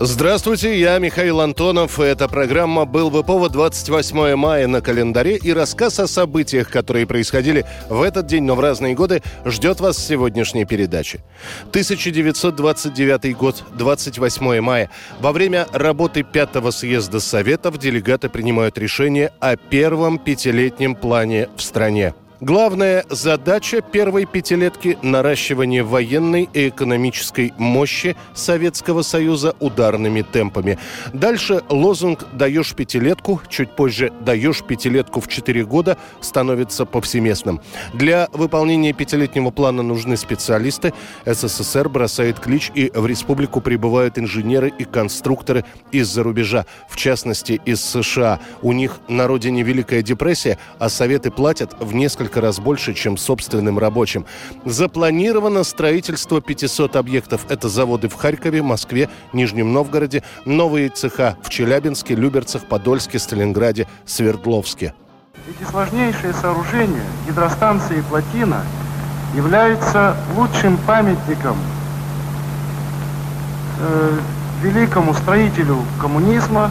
Здравствуйте, я Михаил Антонов. Эта программа «Был бы повод» 28 мая на календаре и рассказ о событиях, которые происходили в этот день, но в разные годы, ждет вас в сегодняшней передаче. 1929 год, 28 мая. Во время работы пятого съезда Советов делегаты принимают решение о первом пятилетнем плане в стране. Главная задача первой пятилетки – наращивание военной и экономической мощи Советского Союза ударными темпами. Дальше лозунг «даешь пятилетку», чуть позже «даешь пятилетку в четыре года» становится повсеместным. Для выполнения пятилетнего плана нужны специалисты. СССР бросает клич, и в республику прибывают инженеры и конструкторы из-за рубежа, в частности, из США. У них на родине Великая депрессия, а Советы платят в несколько несколько раз больше, чем собственным рабочим. Запланировано строительство 500 объектов. Это заводы в Харькове, Москве, Нижнем Новгороде, новые цеха в Челябинске, Люберцах, Подольске, Сталинграде, Свердловске. Эти сложнейшие сооружения, гидростанции и плотина, являются лучшим памятником э, великому строителю коммунизма,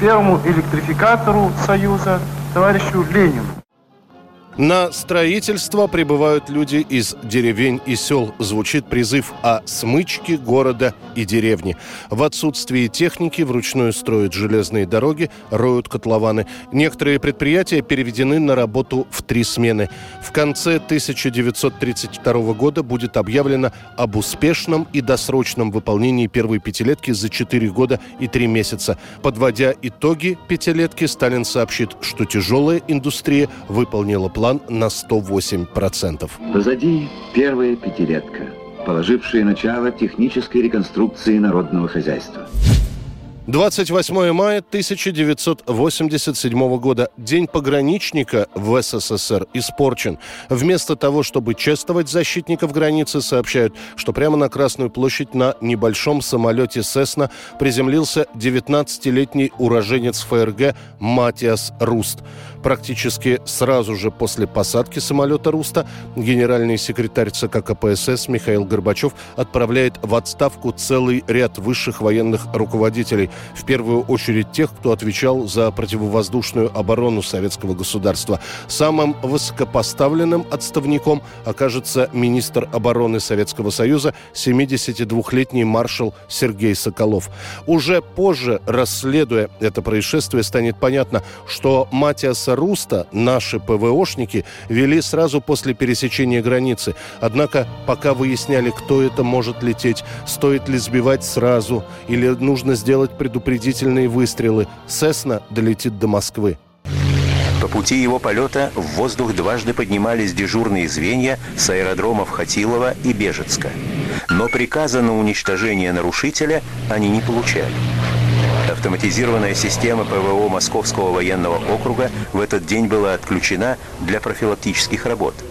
первому электрификатору Союза, товарищу Ленину. На строительство прибывают люди из деревень и сел. Звучит призыв о смычке города и деревни. В отсутствии техники вручную строят железные дороги, роют котлованы. Некоторые предприятия переведены на работу в три смены. В конце 1932 года будет объявлено об успешном и досрочном выполнении первой пятилетки за четыре года и три месяца. Подводя итоги пятилетки, Сталин сообщит, что тяжелая индустрия выполнила план план на 108%. Позади первая пятилетка, положившая начало технической реконструкции народного хозяйства. 28 мая 1987 года. День пограничника в СССР испорчен. Вместо того, чтобы чествовать защитников границы, сообщают, что прямо на Красную площадь на небольшом самолете «Сесна» приземлился 19-летний уроженец ФРГ Матиас Руст. Практически сразу же после посадки самолета «Руста» генеральный секретарь ЦК КПСС Михаил Горбачев отправляет в отставку целый ряд высших военных руководителей, в первую очередь тех, кто отвечал за противовоздушную оборону советского государства. Самым высокопоставленным отставником окажется министр обороны Советского Союза 72-летний маршал Сергей Соколов. Уже позже, расследуя это происшествие, станет понятно, что Матиаса Руста наши ПВОшники вели сразу после пересечения границы. Однако, пока выясняли, кто это может лететь, стоит ли сбивать сразу или нужно сделать предупредительные выстрелы, Сесна долетит до Москвы. По пути его полета в воздух дважды поднимались дежурные звенья с аэродромов Хатилова и Бежецка. Но приказа на уничтожение нарушителя они не получали. Автоматизированная система ПВО Московского военного округа в этот день была отключена для профилактических работ –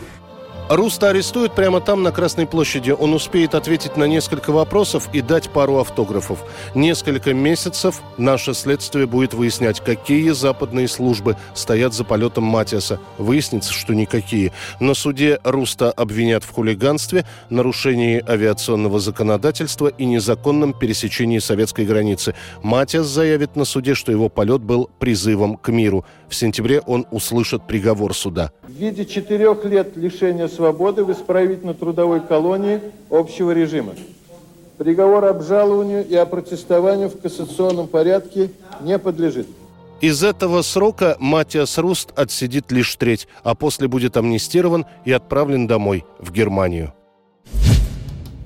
Руста арестуют прямо там, на Красной площади. Он успеет ответить на несколько вопросов и дать пару автографов. Несколько месяцев наше следствие будет выяснять, какие западные службы стоят за полетом Матиаса. Выяснится, что никакие. На суде Руста обвинят в хулиганстве, нарушении авиационного законодательства и незаконном пересечении советской границы. Матиас заявит на суде, что его полет был призывом к миру. В сентябре он услышит приговор суда. В виде четырех лет лишения свободы в исправительно-трудовой колонии общего режима. Приговор обжалованию и опротестованию в кассационном порядке не подлежит. Из этого срока Матиас Руст отсидит лишь треть, а после будет амнистирован и отправлен домой, в Германию.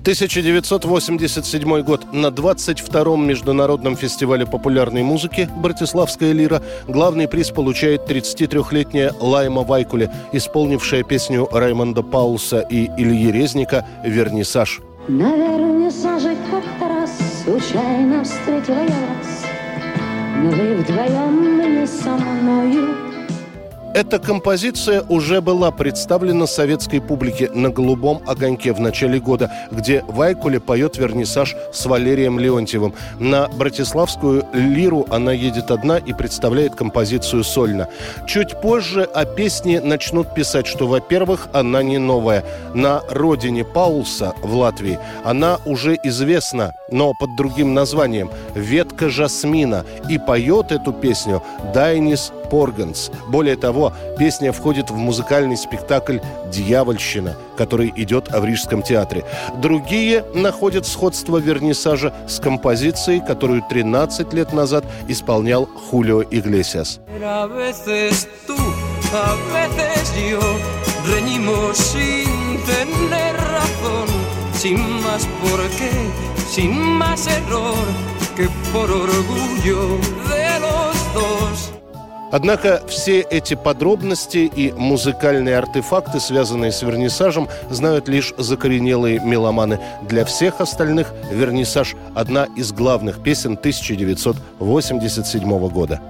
1987 год. На 22-м международном фестивале популярной музыки «Братиславская лира» главный приз получает 33-летняя Лайма Вайкуле, исполнившая песню Раймонда Паулса и Ильи Резника «Вернисаж». На вернисаже как-то раз случайно встретила я вас, Но вы вдвоем не со мною Эта композиция уже была представлена советской публике на «Голубом огоньке» в начале года, где Вайкуле поет вернисаж с Валерием Леонтьевым. На Братиславскую лиру она едет одна и представляет композицию сольно. Чуть позже о песне начнут писать, что, во-первых, она не новая. На родине Паулса в Латвии она уже известна, но под другим названием «Ветка жасмина». И поет эту песню Дайнис Порганс. Более того, песня входит в музыкальный спектакль «Дьявольщина», который идет в Рижском театре. Другие находят сходство вернисажа с композицией, которую 13 лет назад исполнял Хулио Иглесиас. sin más error que por orgullo. Однако все эти подробности и музыкальные артефакты, связанные с вернисажем, знают лишь закоренелые меломаны. Для всех остальных вернисаж – одна из главных песен 1987 года.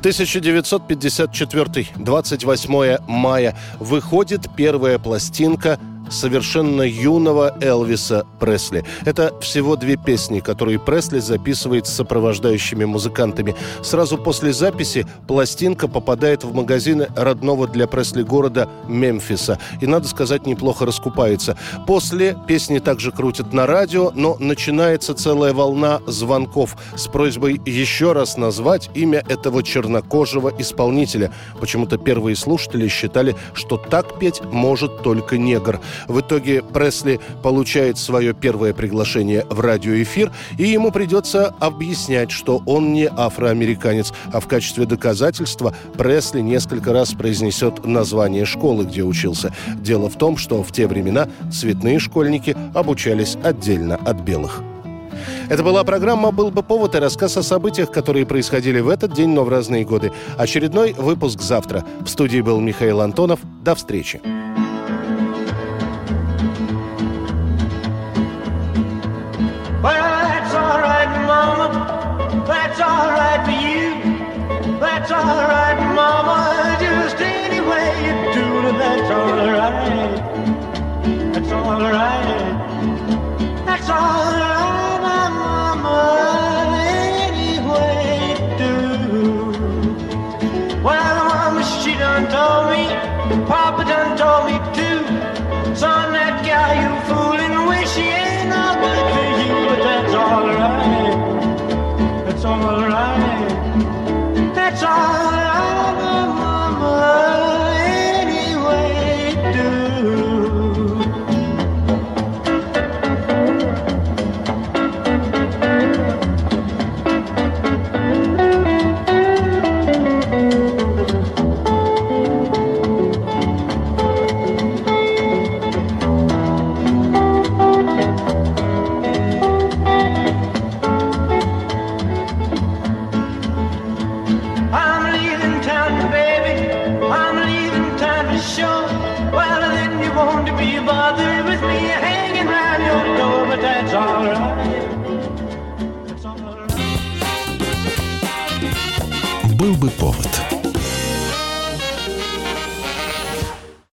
1954, 28 мая, выходит первая пластинка совершенно юного Элвиса Пресли. Это всего две песни, которые Пресли записывает с сопровождающими музыкантами. Сразу после записи пластинка попадает в магазины родного для Пресли города Мемфиса. И, надо сказать, неплохо раскупается. После песни также крутят на радио, но начинается целая волна звонков с просьбой еще раз назвать имя этого чернокожего исполнителя. Почему-то первые слушатели считали, что так петь может только негр. В итоге Пресли получает свое первое приглашение в радиоэфир, и ему придется объяснять, что он не афроамериканец, а в качестве доказательства Пресли несколько раз произнесет название школы, где учился. Дело в том, что в те времена цветные школьники обучались отдельно от белых. Это была программа «Был бы повод» и рассказ о событиях, которые происходили в этот день, но в разные годы. Очередной выпуск завтра. В студии был Михаил Антонов. До встречи. That's you do. Well, Mama, she done told me, Papa done told me too. Son, that guy you fooling, wish he ain't no good for you, but that's alright. That's alright. That's all повод.